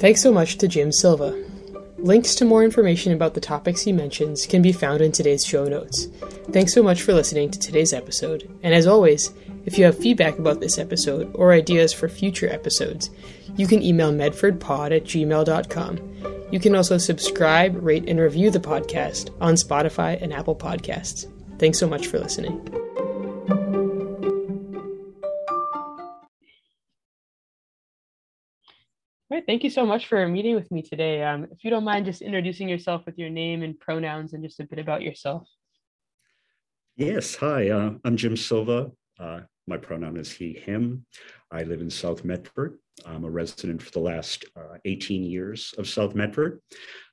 Thanks so much to Jim Silva. Links to more information about the topics he mentions can be found in today's show notes. Thanks so much for listening to today's episode, and as always, if you have feedback about this episode or ideas for future episodes, you can email medfordpod at gmail.com. You can also subscribe, rate, and review the podcast on Spotify and Apple Podcasts. Thanks so much for listening. Right, thank you so much for meeting with me today. Um, if you don't mind just introducing yourself with your name and pronouns and just a bit about yourself. Yes, hi, uh, I'm Jim Silva. Uh, my pronoun is he, him. I live in South Medford. I'm a resident for the last uh, 18 years of South Medford.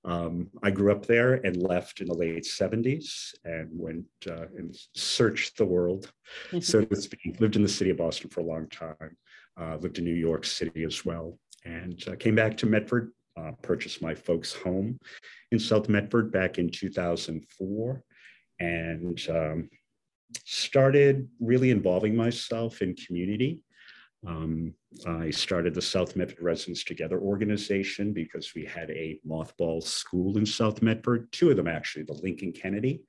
Um, I grew up there and left in the late 70s and went uh, and searched the world, so to speak. Lived in the city of Boston for a long time. Uh, lived in New York City as well, and uh, came back to Medford. Uh, purchased my folks' home in South Medford back in 2004, and um, started really involving myself in community. Um, I started the South Medford Residents Together organization because we had a mothball school in South Medford, two of them actually, the Lincoln Kennedy.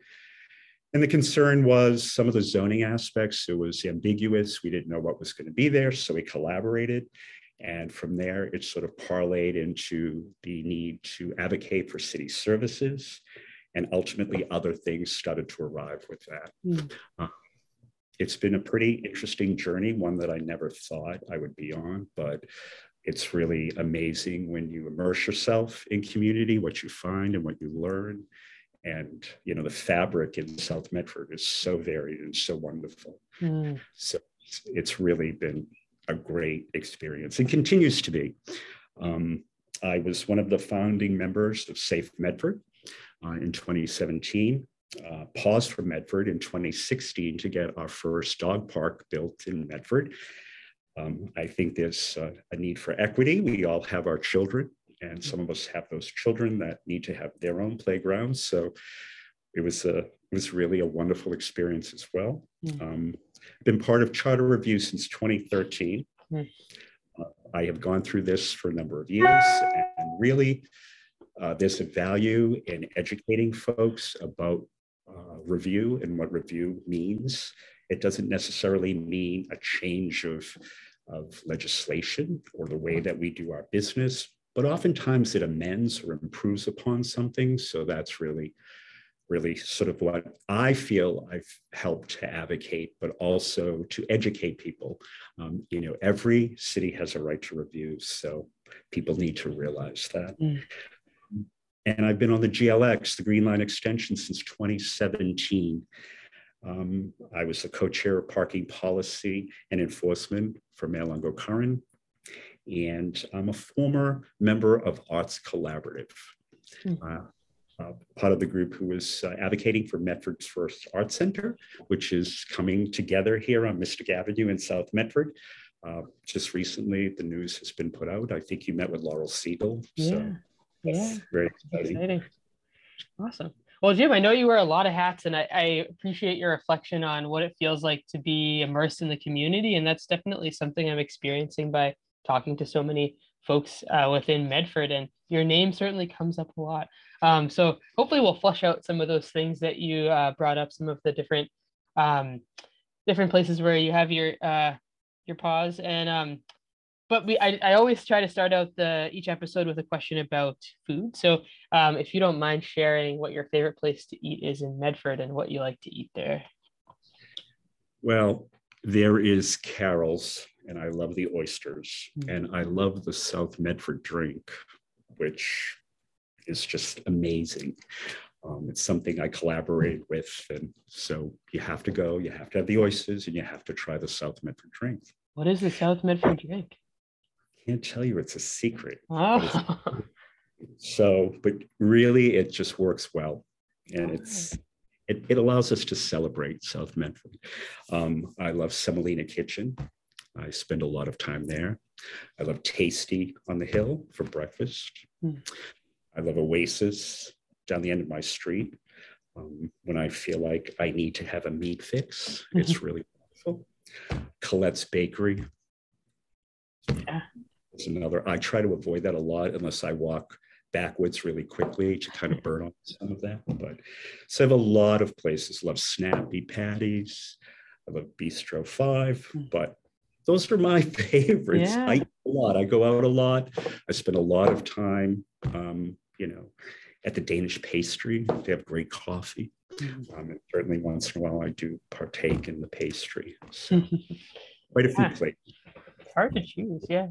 And the concern was some of the zoning aspects, it was ambiguous. We didn't know what was going to be there, so we collaborated. And from there, it sort of parlayed into the need to advocate for city services and ultimately other things started to arrive with that. Mm. Uh, it's been a pretty interesting journey, one that I never thought I would be on, but it's really amazing when you immerse yourself in community, what you find and what you learn. And you know, the fabric in South Medford is so varied and so wonderful. Mm. So it's really been a great experience and continues to be. Um, I was one of the founding members of Safe Medford, uh, in 2017. Uh, Paws for Medford in 2016 to get our first dog park built in Medford. Um, I think there's uh, a need for equity. We all have our children, and some of us have those children that need to have their own playgrounds. So it was a it was really a wonderful experience as well. Mm. Um, been part of Charter Review since 2013. Mm. Uh, I have gone through this for a number of years, and really uh, there's a value in educating folks about uh, review and what review means. It doesn't necessarily mean a change of, of legislation or the way that we do our business, but oftentimes it amends or improves upon something. So that's really, really sort of what I feel I've helped to advocate, but also to educate people. Um, you know, every city has a right to review, so people need to realize that. Mm. And I've been on the GLX, the Green Line Extension, since 2017. Um, I was the co-chair of parking policy and enforcement for Mayor Lungo-Koehn. And I'm a former member of Arts Collaborative, hmm. uh, uh, part of the group who was uh, advocating for Medford's first art center, which is coming together here on Mystic Avenue in South Medford. Uh, just recently, the news has been put out. I think you met with Laurel Siegel. Yeah. So yeah. Very exciting. exciting. Awesome. Well, Jim, I know you wear a lot of hats, and I, I, appreciate your reflection on what it feels like to be immersed in the community. And that's definitely something I'm experiencing by talking to so many folks uh, within Medford. And your name certainly comes up a lot. Um, so hopefully, we'll flush out some of those things that you uh, brought up, some of the different um, different places where you have your uh, your pause. And um, but we I, I always try to start out the each episode with a question about food so um, if you don't mind sharing what your favorite place to eat is in medford and what you like to eat there well there is carol's and i love the oysters mm-hmm. and i love the south medford drink which is just amazing um, it's something I collaborate with. And so you have to go, you have to have the oysters, and you have to try the South Medford drink. What is the South Medford drink? can't tell you it's a secret. Oh. So, but really, it just works well, and it's it, it allows us to celebrate South Medford. Um, I love Semolina Kitchen. I spend a lot of time there. I love Tasty on the Hill for breakfast. Mm. I love Oasis down the end of my street. Um, when I feel like I need to have a meat fix, it's really wonderful. Colette's Bakery. Yeah is another. I try to avoid that a lot unless I walk backwards really quickly to kind of burn off some of that. But so I have a lot of places. Love Snappy Patties. I love Bistro Five. Hmm. But those are my favorites. Yeah. I eat a lot. I go out a lot. I spend a lot of time, um, you know, at the Danish pastry. They have great coffee. Mm-hmm. Um, and certainly once in a while I do partake in the pastry. So quite a few yeah. places. It's hard to choose, yeah.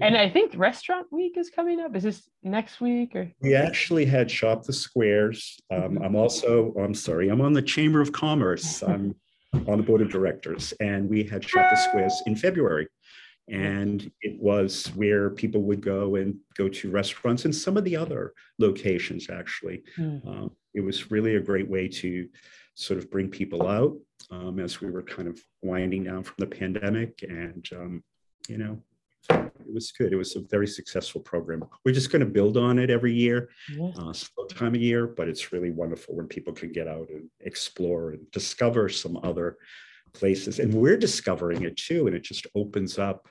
And I think restaurant week is coming up. Is this next week or? We actually had Shop the Squares. Um, mm-hmm. I'm also, I'm sorry, I'm on the Chamber of Commerce. I'm on the board of directors, and we had Shop the Squares in February. And it was where people would go and go to restaurants and some of the other locations, actually. Mm. Um, it was really a great way to sort of bring people out um, as we were kind of winding down from the pandemic. And, um, you know, it was good. It was a very successful program. We're just going to build on it every year, yeah. uh, slow time of year, but it's really wonderful when people can get out and explore and discover some other places. And we're discovering it too, and it just opens up,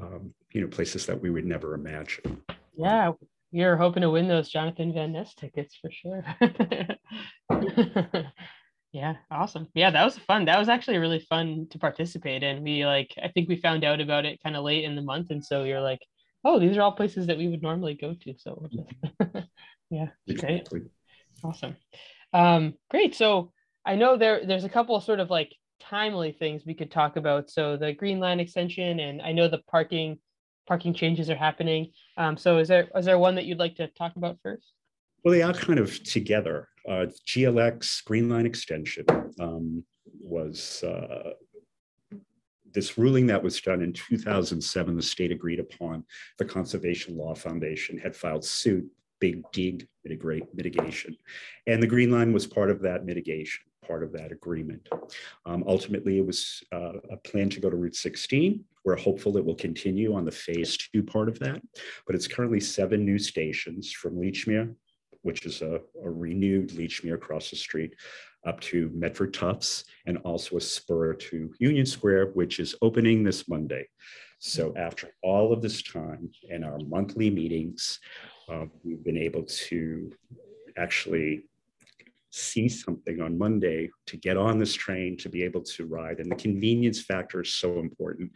um, you know, places that we would never imagine. Yeah, you're hoping to win those Jonathan Van Ness tickets for sure. yeah, awesome. Yeah, that was fun. That was actually really fun to participate in. We like, I think we found out about it kind of late in the month, and so you're like, oh, these are all places that we would normally go to. So, yeah, great, awesome, um, great. So I know there there's a couple of sort of like timely things we could talk about. So the Green Line extension, and I know the parking parking changes are happening. Um, so is there is there one that you'd like to talk about first? Well, they are kind of together. Uh, GLX Green Line extension um, was uh, this ruling that was done in 2007. The state agreed upon. The Conservation Law Foundation had filed suit. Big dig mitigation, and the Green Line was part of that mitigation part of that agreement. Um, ultimately, it was uh, a plan to go to Route 16. We're hopeful it will continue on the phase two part of that, but it's currently seven new stations from Lechmere, which is a, a renewed Lechmere across the street, up to Medford Tufts, and also a spur to Union Square, which is opening this Monday. So after all of this time and our monthly meetings, uh, we've been able to actually see something on Monday to get on this train to be able to ride. And the convenience factor is so important.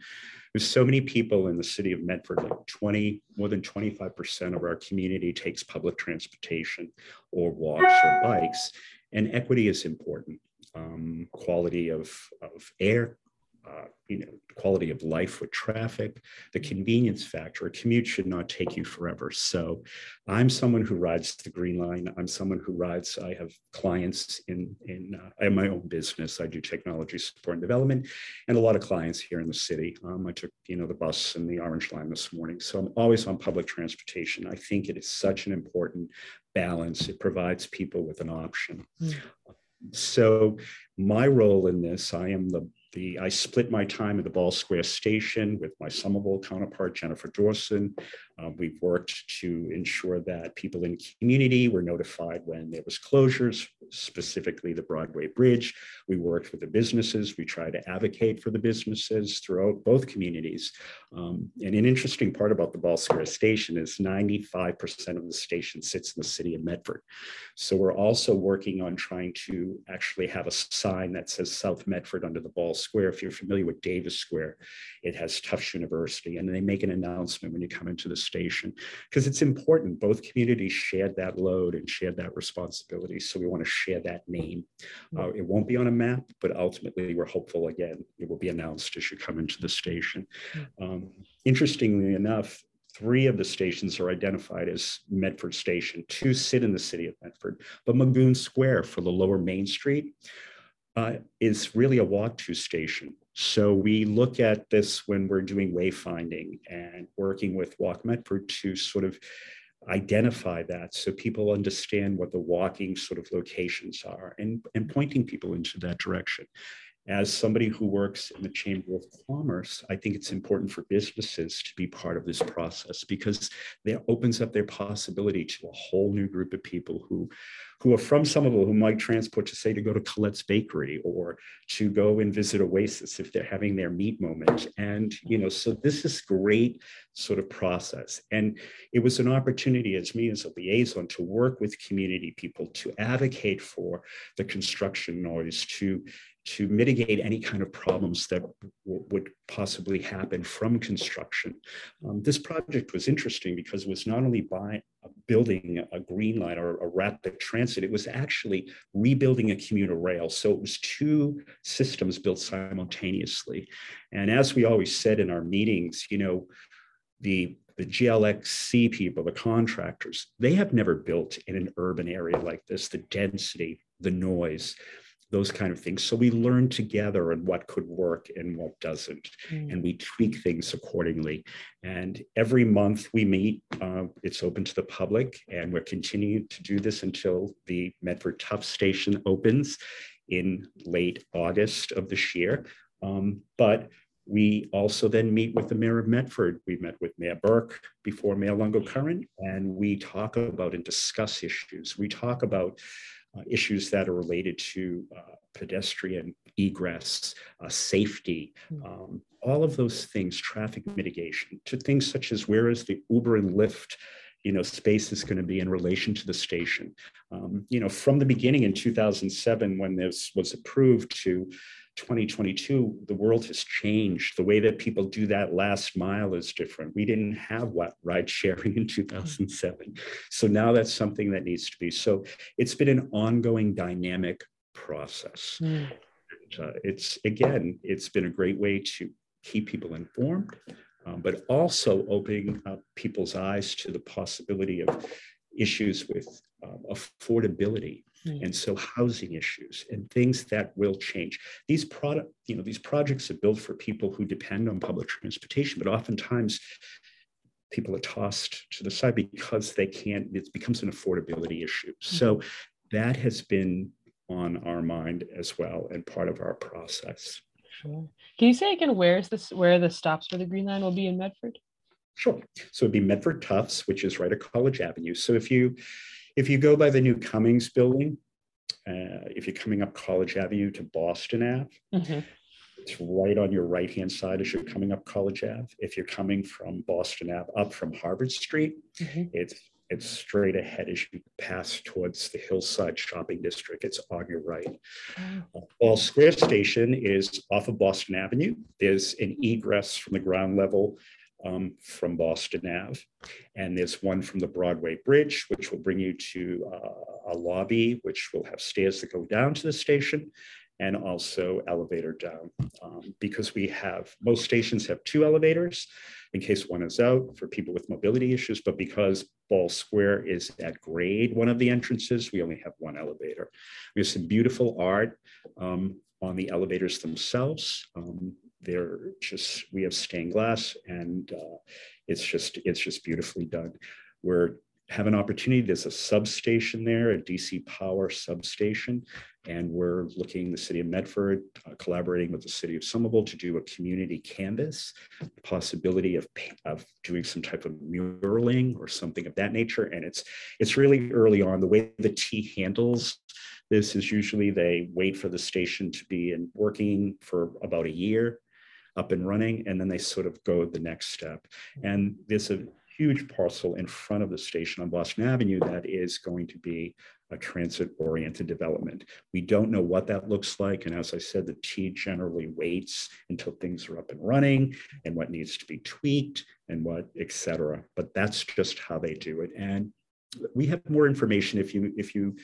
There's so many people in the city of Medford, like 20, more than 25% of our community takes public transportation or walks or bikes. And equity is important. Um, quality of, of air, uh, you know, quality of life with traffic, the convenience factor. A commute should not take you forever. So, I'm someone who rides the Green Line. I'm someone who rides. I have clients in in uh, I have my own business. I do technology support and development, and a lot of clients here in the city. Um, I took you know the bus and the Orange Line this morning, so I'm always on public transportation. I think it is such an important balance. It provides people with an option. Mm. So, my role in this, I am the the, I split my time at the Ball Square Station with my Somerville counterpart, Jennifer Dawson. Um, we've worked to ensure that people in community were notified when there was closures, specifically the Broadway Bridge. We worked with the businesses. We tried to advocate for the businesses throughout both communities. Um, and an interesting part about the Ball Square Station is 95% of the station sits in the city of Medford. So we're also working on trying to actually have a sign that says South Medford under the Ball Square. If you're familiar with Davis Square, it has Tufts University, and they make an announcement when you come into the station because it's important. Both communities shared that load and shared that responsibility. So we want to share that name. Uh, it won't be on a map, but ultimately we're hopeful again, it will be announced as you come into the station. Um, interestingly enough, three of the stations are identified as Medford Station. Two sit in the city of Medford, but Magoun Square for the lower Main Street uh, is really a walk to station. So we look at this when we're doing wayfinding and working with Walk Medford to sort of identify that so people understand what the walking sort of locations are and, and pointing people into that direction. as somebody who works in the Chamber of Commerce, I think it's important for businesses to be part of this process because that opens up their possibility to a whole new group of people who, who are from Somerville who might transport to say to go to Colette's Bakery or to go and visit Oasis if they're having their meat moment. And, you know, so this is great sort of process. And it was an opportunity as me as a liaison to work with community people to advocate for the construction noise, to to mitigate any kind of problems that would possibly happen from construction. Um, this project was interesting because it was not only by building a green line or a rapid transit, it was actually rebuilding a commuter rail. So it was two systems built simultaneously. And as we always said in our meetings, you know, the the GLXC people, the contractors, they have never built in an urban area like this, the density, the noise those kind of things. So we learn together on what could work and what doesn't, mm. and we tweak things accordingly. And every month we meet, uh, it's open to the public, and we're continuing to do this until the Medford Tufts station opens in late August of this year. Um, but we also then meet with the mayor of Medford. We met with Mayor Burke before Mayor Lungo-Koehn, and we talk about and discuss issues. We talk about issues that are related to uh, pedestrian egress, uh, safety, hmm. um, all of those things, traffic mitigation, to things such as where is the Uber and Lyft you know, space is going to be in relation to the station. Um, you know, from the beginning in 2007, when this was approved to 2022, the world has changed. The way that people do that last mile is different. We didn't have what ride sharing in 2007. So now that's something that needs to be. So it's been an ongoing dynamic process. Mm. And, uh, it's again, it's been a great way to keep people informed, um, but also opening up people's eyes to the possibility of issues with um, affordability Mm. And so housing issues and things that will change. These product, you know, these projects are built for people who depend on public transportation, but oftentimes people are tossed to the side because they can't, it becomes an affordability issue. Mm-hmm. So that has been on our mind as well and part of our process. Sure. Can you say again where is this where the stops for the Green Line will be in Medford? Sure. So it'd be Medford Tufts, which is right at College Avenue. So if you if you go by the new Cummings building, uh, if you're coming up College Avenue to Boston Ave, mm-hmm. it's right on your right hand side as you're coming up College Ave. If you're coming from Boston Ave up from Harvard Street, mm-hmm. it's it's straight ahead as you pass towards the hillside shopping district. It's on your right. Oh. Ball Square Station is off of Boston Avenue. There's an egress from the ground level um, from Boston Ave. And there's one from the Broadway Bridge, which will bring you to uh, a lobby, which will have stairs that go down to the station and also elevator down. Um, because we have, most stations have two elevators in case one is out for people with mobility issues, but because Ball Square is at grade, one of the entrances, we only have one elevator. We have some beautiful art um, on the elevators themselves. Um, they're just we have stained glass and uh, it's just it's just beautifully done we're have an opportunity there's a substation there a dc power substation and we're looking the city of medford uh, collaborating with the city of somerville to do a community canvas the possibility of of doing some type of muraling or something of that nature and it's it's really early on. The way the t handles this is usually they wait for the station to be in working for about a year up and running, and then they sort of go the next step. And there's a huge parcel in front of the station on Boston Avenue that is going to be a transit oriented development. We don't know what that looks like. And as I said, the T generally waits until things are up and running and what needs to be tweaked and what, et cetera. But that's just how they do it. And we have more information if you, if you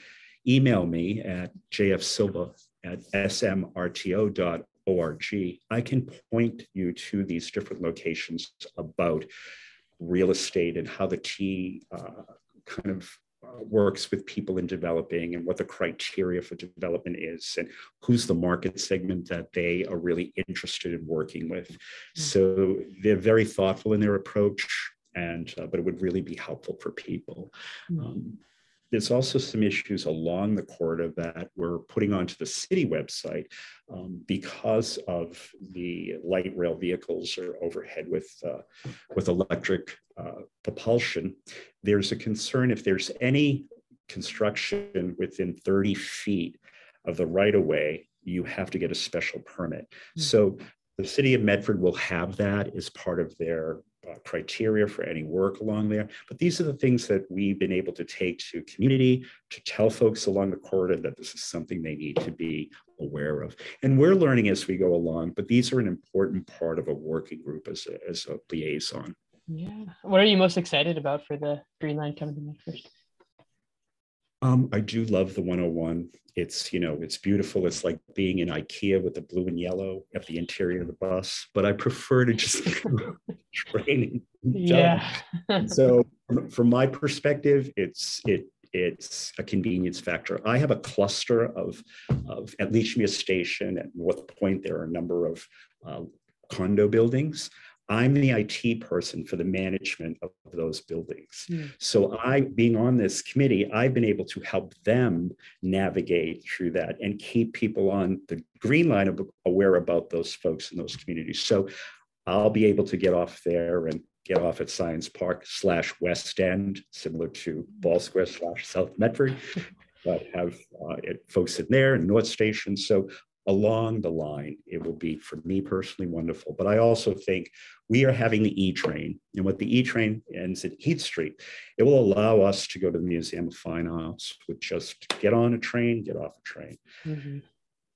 email me at jfsilva at smrto.org org, I can point you to these different locations about real estate and how the T uh, kind of uh, works with people in developing and what the criteria for development is and who's the market segment that they are really interested in working with. Mm-hmm. So they're very thoughtful in their approach, and uh, but it would really be helpful for people. Mm-hmm. Um, there's also some issues along the corridor that we're putting onto the city website um, because of the light rail vehicles are overhead with, uh, with electric uh, propulsion. There's a concern if there's any construction within 30 feet of the right of way, you have to get a special permit. Mm-hmm. So the city of Medford will have that as part of their criteria for any work along there. But these are the things that we've been able to take to community to tell folks along the corridor that this is something they need to be aware of. And we're learning as we go along, but these are an important part of a working group as a, as a liaison. Yeah. What are you most excited about for the Green Line coming to Medford? Um, I do love the 101. It's, you know, it's beautiful. It's like being in IKEA with the blue and yellow at the interior of the bus, but I prefer to just train. Yeah. so from my perspective, it's, it, it's a convenience factor. I have a cluster of, of at Lechmere Station at North Point. There are a number of uh, condo buildings. I'm the IT person for the management of those buildings. Mm. So I, being on this committee, I've been able to help them navigate through that and keep people on the green line aware about those folks in those communities. So I'll be able to get off there and get off at Science Park slash West End, similar to Ball Square slash South Medford, but have uh, folks in there and North Station. So along the line, it will be for me personally wonderful. But I also think we are having the E train, and what the E train ends at Heath Street, it will allow us to go to the Museum of Fine Arts with just get on a train, get off a train. Mm-hmm.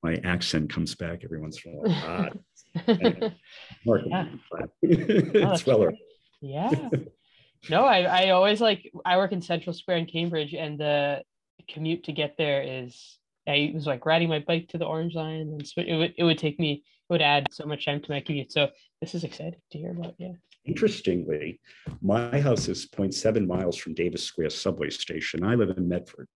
My accent comes back every once in a while. Ah, yeah. it's well yeah. No, I, I always like I work in Central Square in Cambridge, and the commute to get there is I was like riding my bike to the Orange Line, and it would it would take me it would add so much time to my commute. So this is exciting to hear about. Yeah. Interestingly, my house is 0.7 miles from Davis Square subway station. I live in Medford.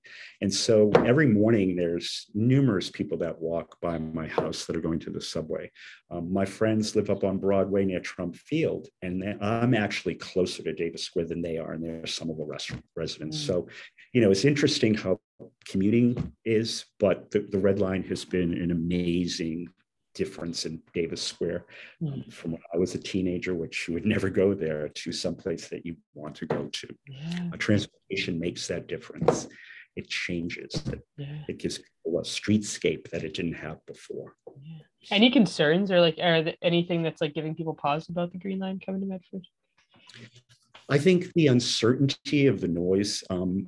And so every morning there's numerous people that walk by my house that are going to the subway. Um, my friends live up on Broadway near Trum Field, and I'm actually closer to Davis Square than they are, and they're some of the restaurant residents. Mm. So, you know, it's interesting how commuting is, but the, the Red Line has been an amazing difference in Davis Square um, from when I was a teenager, which you would never go there, to someplace that you want to go to. Yeah. A transportation makes that difference. It changes. It, yeah. it gives people a streetscape that it didn't have before. Yeah. Any concerns or like are there anything that's like giving people pause about the Green Line coming to Medford? I think the uncertainty of the noise, um,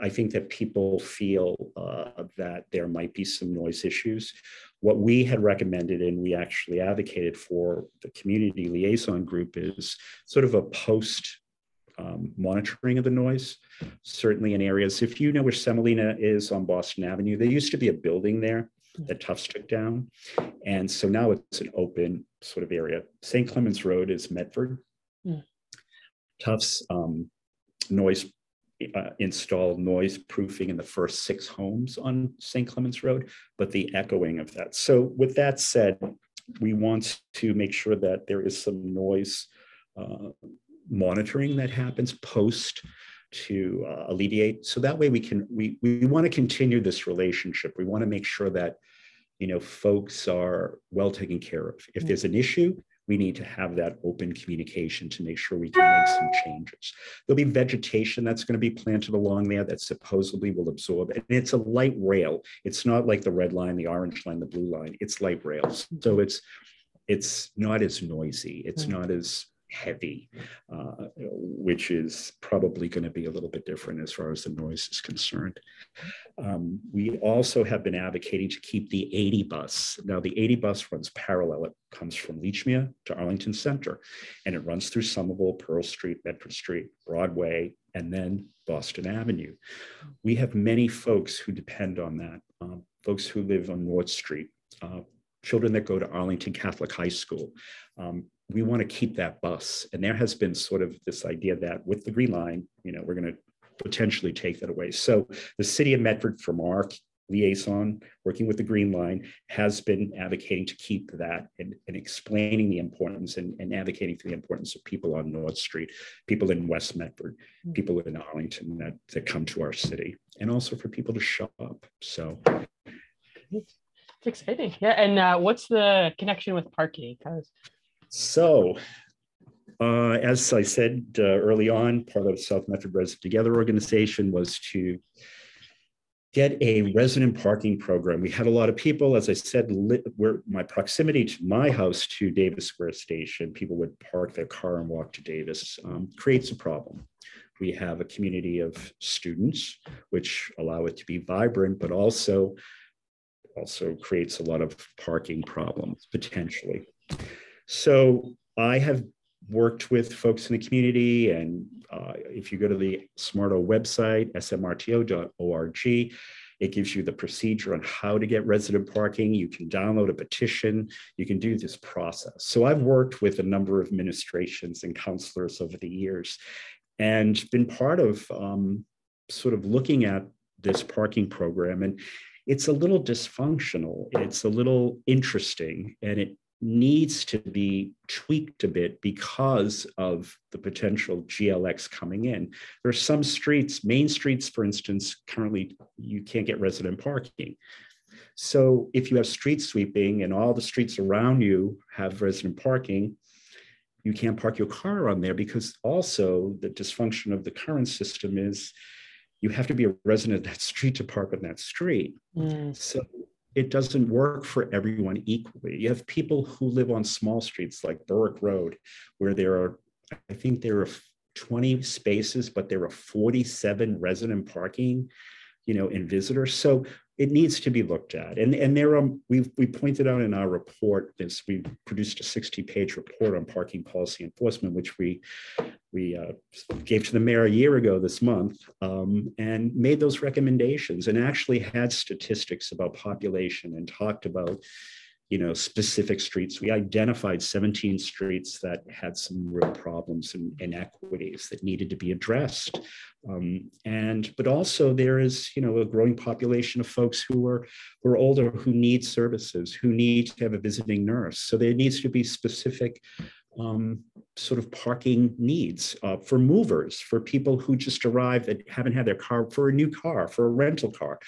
I think that people feel uh, that there might be some noise issues. What we had recommended and we actually advocated for the community liaison group is sort of a post um, monitoring of the noise, certainly in areas. If you know where Semolina is on Boston Avenue, there used to be a building there that Tufts took down. And so now it's an open sort of area. St. Clements Road is Medford. Mm. Tufts um, noise uh, installed noise proofing in the first six homes on St. Clements Road, but the echoing of that. So, with that said, we want to make sure that there is some noise uh, monitoring that happens post to uh, alleviate. So that way we can we we want to continue this relationship. We want to make sure that you know folks are well taken care of. If there's an issue, we need to have that open communication to make sure we can make some changes. There'll be vegetation that's going to be planted along there that supposedly will absorb. And it's a light rail. It's not like the red line, the orange line, the blue line. It's light rails. So it's it's not as noisy. It's mm. not as heavy, uh, which is probably going to be a little bit different as far as the noise is concerned. Um, we also have been advocating to keep the 80 bus. Now, the 80 bus runs parallel. It comes from Lechmere to Arlington Center, and it runs through Somerville, Pearl Street, Bedford Street, Broadway, and then Boston Avenue. We have many folks who depend on that, um, folks who live on North Street, uh, children that go to Arlington Catholic High School, um, we want to keep that bus. And there has been sort of this idea that with the Green Line, you know, we're going to potentially take that away. So the city of Medford, from our liaison working with the Green Line has been advocating to keep that and, and explaining the importance and, and, advocating for the importance of people on North Street, people in West Medford, mm-hmm. people in Arlington that, that come to our city, and also for people to show up. So it's exciting. Yeah. And uh, what's the connection with parking? Because so uh, as I said uh, early on, part of South Medford Resident Together organization was to get a resident parking program. We had a lot of people, as I said, where my proximity to my house to Davis Square Station, people would park their car and walk to Davis, um, creates a problem. We have a community of students, which allow it to be vibrant, but also also creates a lot of parking problems potentially. So I have worked with folks in the community. And uh, if you go to the SMARTO website, smrto.org, it gives you the procedure on how to get resident parking. You can download a petition. You can do this process. So I've worked with a number of administrations and counselors over the years and been part of um, sort of looking at this parking program. And it's a little dysfunctional. It's a little interesting, and it needs to be tweaked a bit because of the potential GLX coming in. There are some streets, main streets, for instance, currently you can't get resident parking. So if you have street sweeping and all the streets around you have resident parking, you can't park your car on there because also the dysfunction of the current system is you have to be a resident of that street to park on that street. Mm. So it doesn't work for everyone equally. You have people who live on small streets like Berwick Road, where there are, I think there are 20 spaces, but there are 47 resident parking, you know, in visitors. So it needs to be looked at. And, and there are, we we pointed out in our report, this, we produced a 60 page report on parking policy enforcement, which we we uh, gave to the mayor a year ago this month um, and made those recommendations and actually had statistics about population and talked about you know specific streets we identified 17 streets that had some real problems and inequities that needed to be addressed um, and but also there is you know a growing population of folks who are who are older who need services who need to have a visiting nurse so there needs to be specific um, sort of parking needs uh, for movers, for people who just arrived that haven't had their car, for a new car, for a rental car.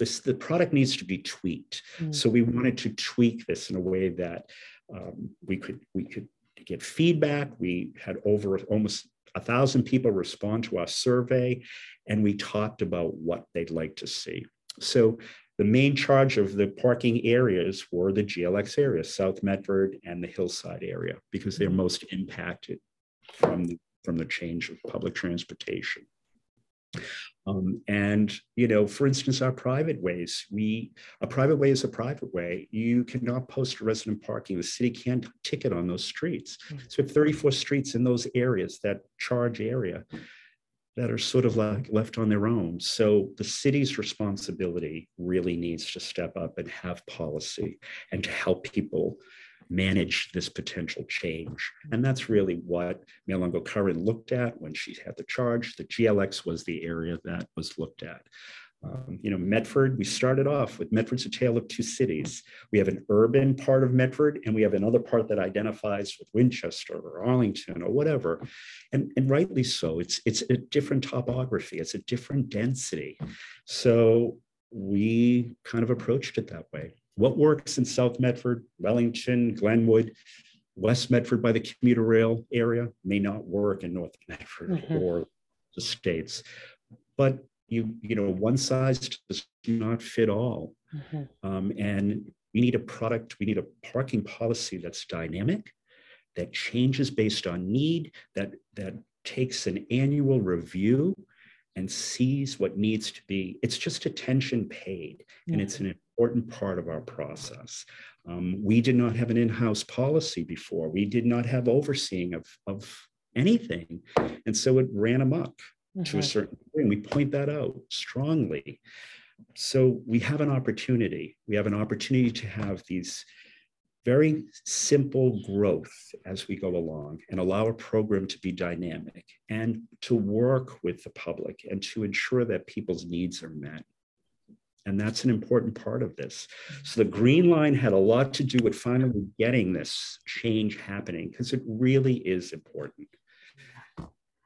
This, the product needs to be tweaked. Mm. So we wanted to tweak this in a way that um, we could we could get feedback. We had over almost a thousand people respond to our survey, and we talked about what they'd like to see. So the main charge of the parking areas were the GLX areas, South Medford and the Hillside area, because they're mm-hmm. most impacted from the, from the change of public transportation. Um, and you know, for instance, our private ways, we a private way is a private way. You cannot post a resident parking. The city can't ticket on those streets. Mm-hmm. So we have 34 streets in those areas, that charge area that are sort of like left on their own. So the city's responsibility really needs to step up and have policy and to help people manage this potential change. And that's really what Mayor Lungo-Koehn looked at when she had the charge. The GLX was the area that was looked at. Um, you know, Medford, we started off with Medford's a tale of two cities. We have an urban part of Medford, and we have another part that identifies with Winchester or Arlington or whatever. And, and rightly so. It's, it's a different topography, it's a different density. So we kind of approached it that way. What works in South Medford, Wellington, Glenwood, West Medford by the commuter rail area may not work in North Medford mm-hmm. or the states. But you you know one size does not fit all mm-hmm. um, and we need a product we need a parking policy that's dynamic that changes based on need that that takes an annual review and sees what needs to be it's just attention paid mm-hmm. and it's an important part of our process um, we did not have an in-house policy before we did not have overseeing of, of anything and so it ran amok mm-hmm. to a mm-hmm. certain degree. And we point that out strongly. So we have an opportunity. We have an opportunity to have these very simple growth as we go along and allow a program to be dynamic and to work with the public and to ensure that people's needs are met. And that's an important part of this. So the Green Line had a lot to do with finally getting this change happening because it really is important.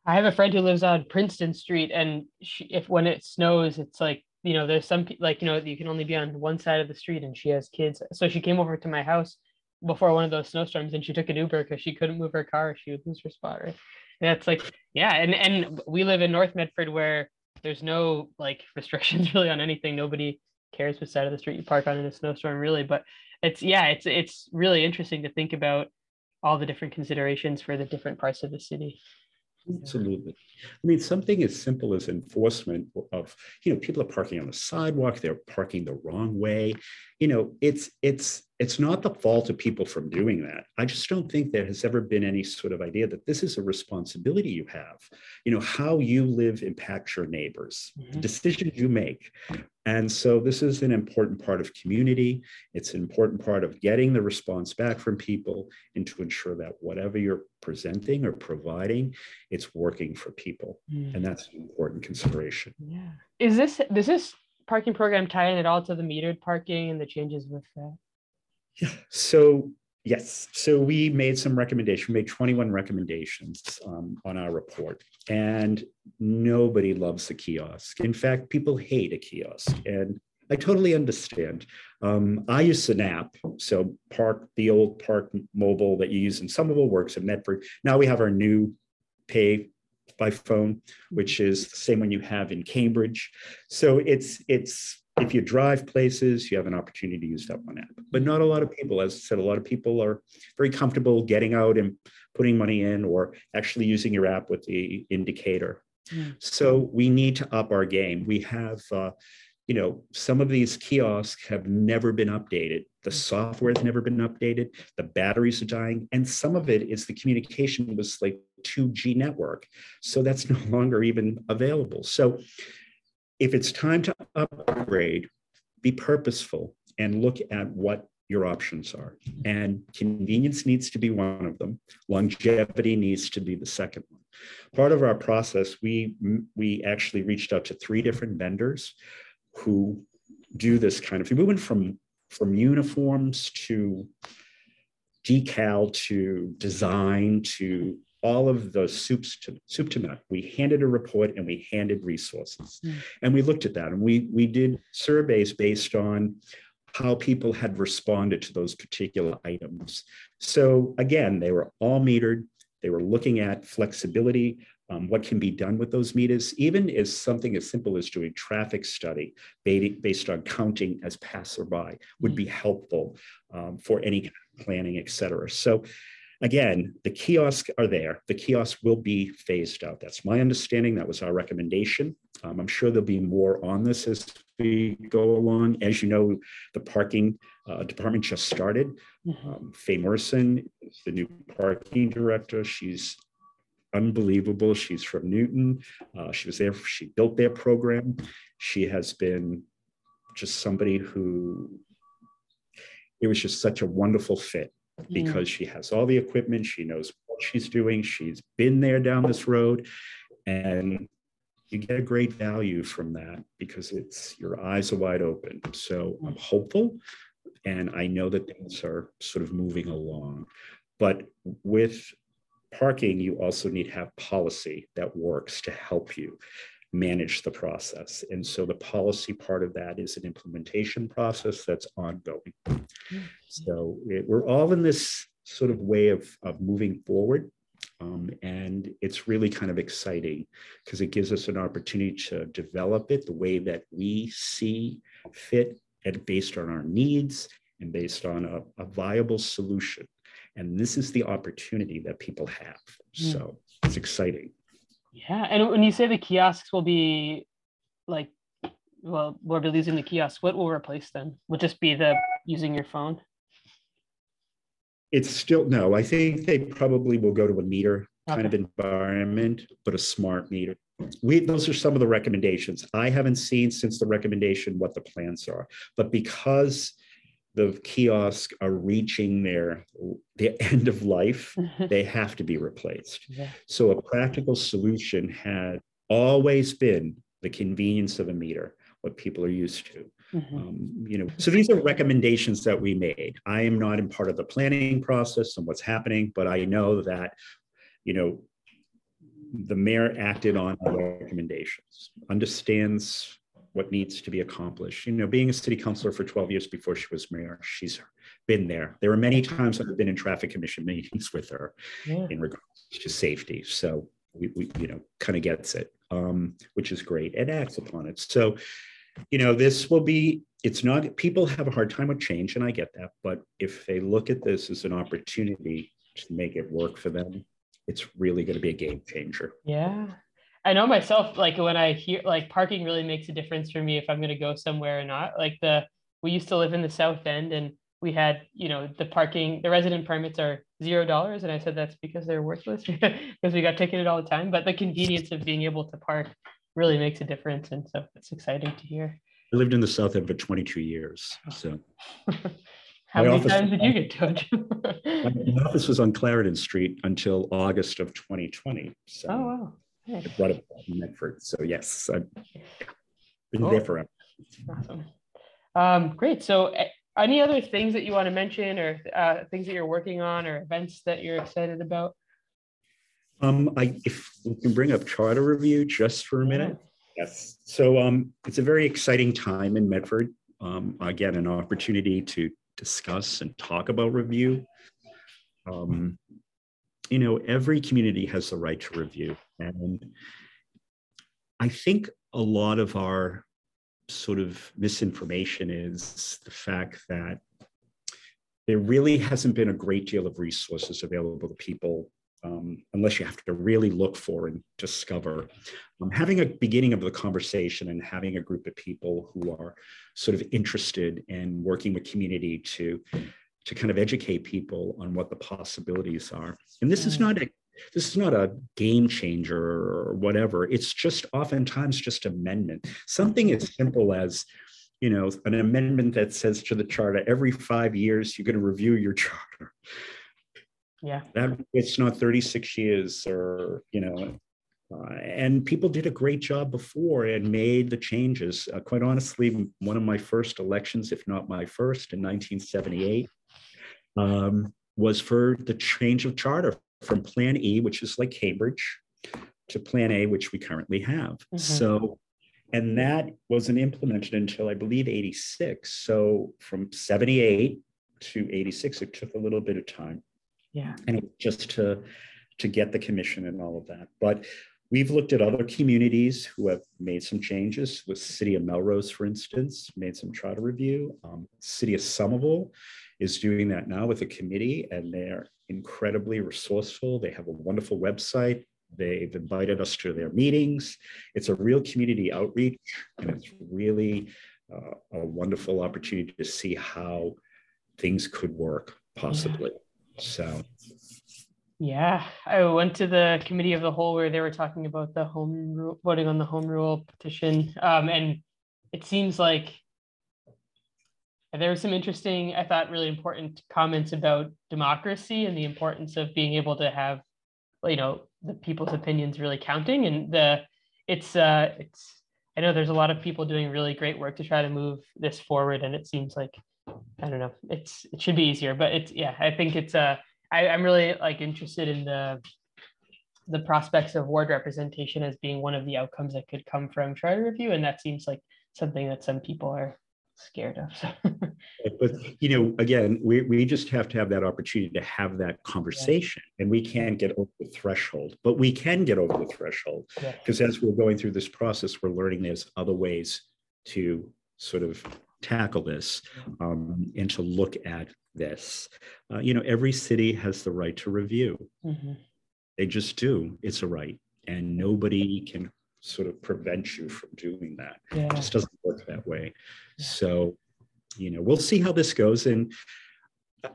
I have a friend who lives on Princeton Street, and she, if when it snows, it's like you know, there's some like you know you can only be on one side of the street, and she has kids. So she came over to my house before one of those snowstorms, and she took an Uber because she couldn't move her car; she would lose her spot. Right? That's like yeah, and and we live in North Medford where there's no like restrictions really on anything. Nobody cares which side of the street you park on in a snowstorm, really. But it's yeah, it's it's really interesting to think about all the different considerations for the different parts of the city. Absolutely. I mean, something as simple as enforcement of, you know, people are parking on the sidewalk, they're parking the wrong way. You know, it's it's it's not the fault of people from doing that. I just don't think there has ever been any sort of idea that this is a responsibility you have. You know, how you live impacts your neighbors, mm-hmm. decisions you make. And so this is an important part of community. It's an important part of getting the response back from people and to ensure that whatever you're presenting or providing, it's working for people. Mm. And that's an important consideration. Yeah. Is this does this parking program tie in at all to the metered parking and the changes with that? Yeah. So yes. So we made some recommendations. We made 21 recommendations um, on our report, and nobody loves a kiosk. In fact, people hate a kiosk, and I totally understand. Um, I use Snap, so Park, the old Park Mobile that you use in Somerville works in Medford. Now we have our new pay by phone, which is the same one you have in Cambridge. So it's it's if you drive places, you have an opportunity to use that one app. But not a lot of people, as I said, a lot of people are very comfortable getting out and putting money in or actually using your app with the indicator. Mm. So we need to up our game. We have, uh, you know, some of these kiosks have never been updated. The mm. software has never been updated. The batteries are dying. And some of it is the communication was like 2G network. So that's no longer even available. So if it's time to upgrade, be purposeful and look at what your options are. And convenience needs to be one of them. Longevity needs to be the second one. Part of our process, we we actually reached out to three different vendors who do this kind of thing. We went from from uniforms to decal to design to all of the soups to soup to nut. We handed a report and we handed resources. Mm. And we looked at that and we we did surveys based on how people had responded to those particular items. So again, they were all metered. They were looking at flexibility, um, what can be done with those meters, even as something as simple as doing traffic study based on counting as passerby would be helpful um, for any kind of planning, et cetera. So Again, the kiosks are there. The kiosks will be phased out. That's my understanding. That was our recommendation. Um, I'm sure there'll be more on this as we go along. As you know, the parking uh, department just started. Mm-hmm. Um, Faye Merson is the new parking director. She's unbelievable. She's from Newton. Uh, she was there. She built their program. She has been just somebody who it was just such a wonderful fit Mm. because she has all the equipment, she knows what she's doing, she's been there down this road, and you get a great value from that because it's your eyes are wide open. So I'm hopeful, and I know that things are sort of moving along. But with parking, you also need to have policy that works to help you manage the process. And so the policy part of that is an implementation process that's ongoing. So it, we're all in this sort of way of, of moving forward. Um, and it's really kind of exciting because it gives us an opportunity to develop it the way that we see fit and based on our needs and based on a, a viable solution. And this is the opportunity that people have. Mm. So it's exciting. Yeah, and when you say the kiosks will be like, well, we'll be losing the kiosks. What will replace them? Will just be the using your phone? It's still no. I think they probably will go to a meter kind okay. of environment, but a smart meter. We those are some of the recommendations. I haven't seen since the recommendation what the plans are, but because the kiosks are reaching their the end of life, they have to be replaced. Yeah. So a practical solution had always been the convenience of a meter, what people are used to. Mm-hmm. Um, you know, so these are recommendations that we made. I am not in part of the planning process and what's happening, but I know that, you know, the mayor acted on our recommendations, understands what needs to be accomplished. You know, being a city councilor for 12 years before she was mayor, she's been there. There were many times I've been in traffic commission meetings with her yeah. in regards to safety. So we, we you know, kind of gets it, um, which is great and acts upon it. So, you know, this will be, it's not, people have a hard time with change, and I get that. But if they look at this as an opportunity to make it work for them, it's really going to be a game changer. Yeah. I know myself, like when I hear like parking really makes a difference for me if I'm going to go somewhere or not. Like the, we used to live in the South End and we had, you know, the parking, the resident permits are zero dollars. And I said that's because they're worthless because we got ticketed all the time. But the convenience of being able to park really makes a difference. And so it's exciting to hear. I lived in the South End for 22 years. So How my many times did you get towed? my office was on Clarendon Street until August of 2020. So oh, wow. I brought it in Medford. So yes, I've been cool. there forever. Awesome. Um, great. So any other things that you want to mention or uh, things that you're working on or events that you're excited about? Um, I, if we can bring up charter review just for a minute. Yes. So um, it's a very exciting time in Medford. Um, again, an opportunity to discuss and talk about review. Um, you know, every community has the right to review. And I think a lot of our sort of misinformation is the fact that there really hasn't been a great deal of resources available to people um, unless you have to really look for and discover. Um, having a beginning of the conversation and having a group of people who are sort of interested in working with community to to kind of educate people on what the possibilities are. And this is not a this is not a game changer or whatever. It's just oftentimes just amendment. Something as simple as, you know, an amendment that says to the charter every five years you're going to review your charter. Yeah. That it's not 36 years or, you know, uh, and people did a great job before and made the changes. Uh, quite honestly, one of my first elections, if not my first, in 1978, um, was for the change of charter from Plan E, which is like Cambridge, to Plan A, which we currently have. Mm-hmm. So, and that wasn't implemented until I believe 86. So from 78 to 86, it took a little bit of time. Yeah. And just to to get the commission and all of that. But we've looked at other communities who have made some changes. With City of Melrose, for instance, made some charter review. Um, City of Somerville is doing that now with a committee, and they're incredibly resourceful. They have a wonderful website. They've invited us to their meetings. It's a real community outreach, and it's really uh, a wonderful opportunity to see how things could work possibly. Yeah. So, yeah, I went to the committee of the whole where they were talking about the home rule, voting on the home rule petition, um, and it seems like there were some interesting, I thought, really important comments about democracy and the importance of being able to have, you know, the people's opinions really counting. And the it's uh it's I know there's a lot of people doing really great work to try to move this forward, and it seems like I don't know, it's it should be easier, but it's yeah, I think it's uh I, I'm really like interested in the the prospects of ward representation as being one of the outcomes that could come from charter review, and that seems like something that some people are scared of. but you know, again, we, we just have to have that opportunity to have that conversation, yeah. and we can't get over the threshold, but we can get over the threshold because yeah. as we're going through this process, we're learning there's other ways to sort of tackle this um, and to look at this. Uh, you know, every city has the right to review. Mm-hmm. They just do. It's a right, and nobody can sort of prevent you from doing that. Yeah. It just doesn't work that way. So, you know, we'll see how this goes. And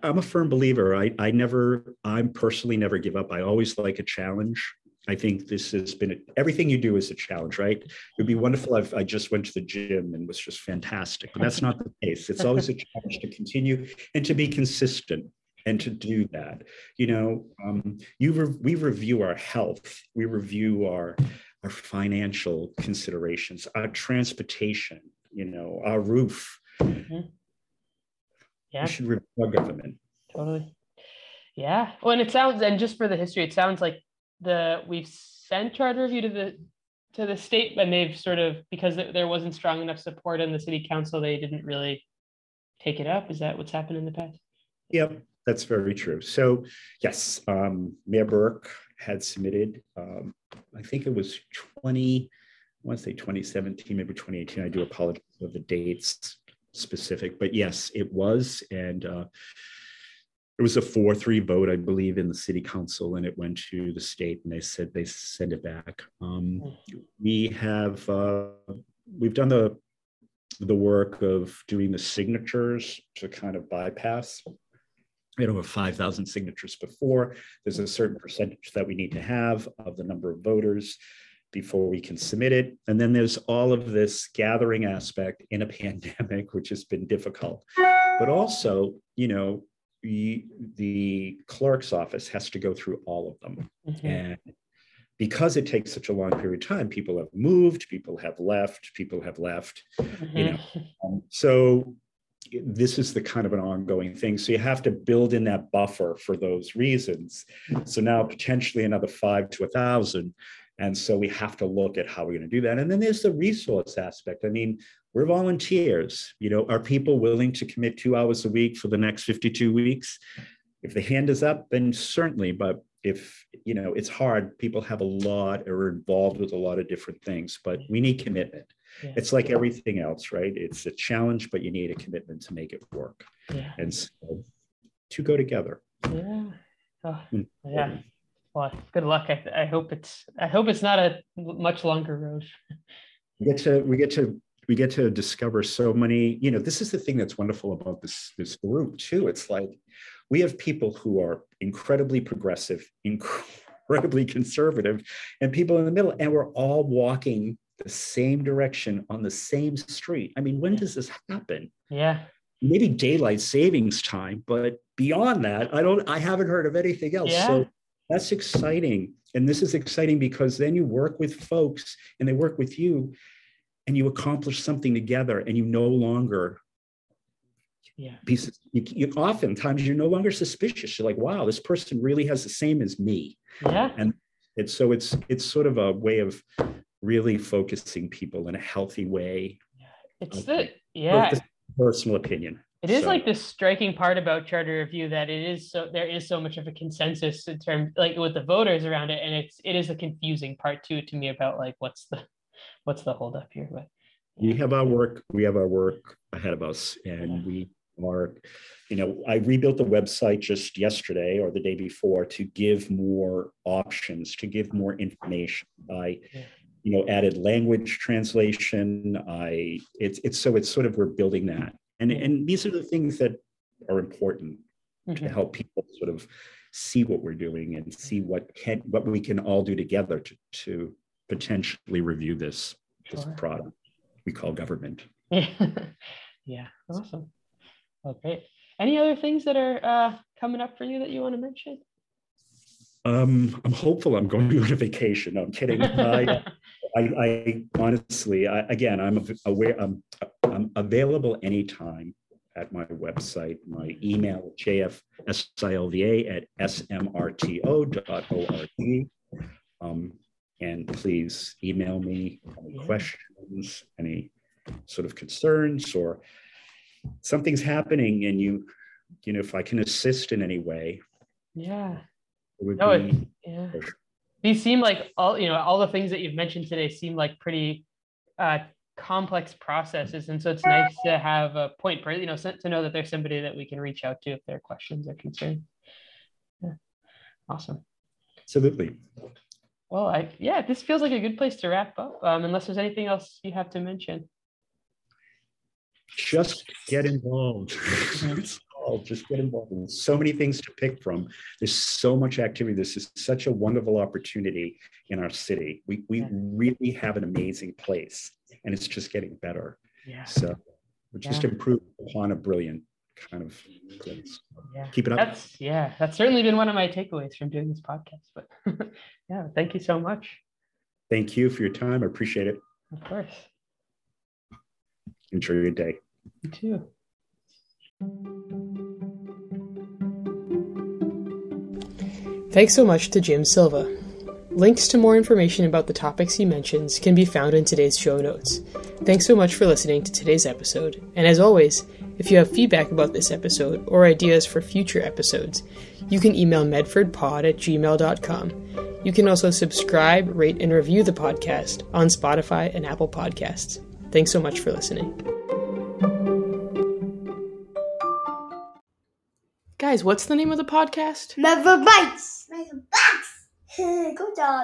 I'm a firm believer. I, I never, I'm personally never give up. I always like a challenge. I think this has been a, everything you do is a challenge, right? It would be wonderful if I just went to the gym and was just fantastic, but that's not the case. It's always a challenge to continue and to be consistent and to do that. You know, um, you re- we review our health, we review our our financial considerations, our transportation, you know, our roof. Mm-hmm. Yeah. We should review our government. Totally. Yeah. Well, and it sounds, and just for the history, it sounds like the we've sent charter review to the to the state, and they've sort of because there wasn't strong enough support in the city council, they didn't really take it up. Is that what's happened in the past? Yep, that's very true. So yes, um, Mayor Burke had submitted. Um, I think it was twenty. I want to say 2017, maybe 2018. I do apologize for the dates specific, but yes, it was, and uh, it was a four-three vote, I believe, in the city council, and it went to the state, and they said they send it back. Um, we have uh, we've done the the work of doing the signatures to kind of bypass. We had over 5,000 signatures before. There's a certain percentage that we need to have of the number of voters before we can submit it. And then there's all of this gathering aspect in a pandemic, which has been difficult. But also, you know, the, the clerk's office has to go through all of them. Mm-hmm. And because it takes such a long period of time, people have moved, people have left, people have left, mm-hmm. you know. Um, so this is the kind of an ongoing thing. So you have to build in that buffer for those reasons. So now potentially another five to a thousand. And so we have to look at how we're going to do that. And then there's the resource aspect. I mean, we're volunteers. You know, are people willing to commit two hours a week for the next 52 weeks? If the hand is up, then certainly. But if you know it's hard, people have a lot or are involved with a lot of different things. But we need commitment. Yeah. It's like everything else, right? It's a challenge, but you need a commitment to make it work. Yeah. And so to go together. Yeah. Oh, hmm. yeah. Well, good luck. I, I hope it's I hope it's not a much longer road. We get to we get to we get to discover so many you know this is the thing that's wonderful about this this group too it's like we have people who are incredibly progressive incredibly conservative and people in the middle and we're all walking the same direction on the same street. I mean when does this happen? Yeah. Maybe daylight savings time but beyond that i don't i haven't heard of anything else. Yeah. so that's exciting. And this is exciting because then you work with folks and they work with you and you accomplish something together and you no longer yeah. pieces you, you oftentimes you're no longer suspicious. You're like wow this person really has the same as me. Yeah. And it's so it's it's sort of a way of really focusing people in a healthy way it's the yeah personal opinion it is so. like the striking part about charter review that it is so there is so much of a consensus in terms like with the voters around it and it's it is a confusing part too to me about like what's the what's the holdup here? But we have our work, we have our work ahead of us, and yeah. we are, you know, I rebuilt the website just yesterday or the day before to give more options, to give more information. I, yeah. You know, added language translation. I it's it's so it's sort of we're building that, and and these are the things that are important mm-hmm. to help people sort of see what we're doing and see what can what we can all do together to to potentially review this, this product we call government. yeah, awesome. Okay. Any other things that are uh, coming up for you that you want to mention? Um, I'm hopeful I'm going on a vacation. No, I'm kidding. I, I, I, honestly, I, again, I'm aware, I'm, I'm available anytime at my website. My email, jfsilva at smrto.org. Um, and please email me any questions, any sort of concerns, or something's happening and you, you know, if I can assist in any way. Yeah. No, it, yeah. These seem like all, you know, all the things that you've mentioned today seem like pretty uh, complex processes. And so it's nice to have a point, you know, to know that there's somebody that we can reach out to if there are questions or concerns. Yeah. Awesome. Absolutely. Well, I yeah, this feels like a good place to wrap up. Um, unless there's anything else you have to mention. Just get involved. Mm-hmm. just get involved. There's so many things to pick from. There's so much activity. This is such a wonderful opportunity in our city. We we yeah. really have an amazing place, and it's just getting better. Yeah. So we're just yeah. improving upon a brilliant kind of place. Yeah. Keep it up. That's yeah, that's certainly been one of my takeaways from doing this podcast. But yeah, thank you so much. Thank you for your time. I appreciate it. Of course. Enjoy your day. You too. Thanks so much to Jim Silva. Links to more information about the topics he mentions can be found in today's show notes. Thanks so much for listening to today's episode, and as always, if you have feedback about this episode or ideas for future episodes, you can email medfordpod at gmail.com. You can also subscribe, rate, and review the podcast on Spotify and Apple Podcasts. Thanks so much for listening. Guys, what's the name of the podcast? Medford Bites! Medford Bites! Good job.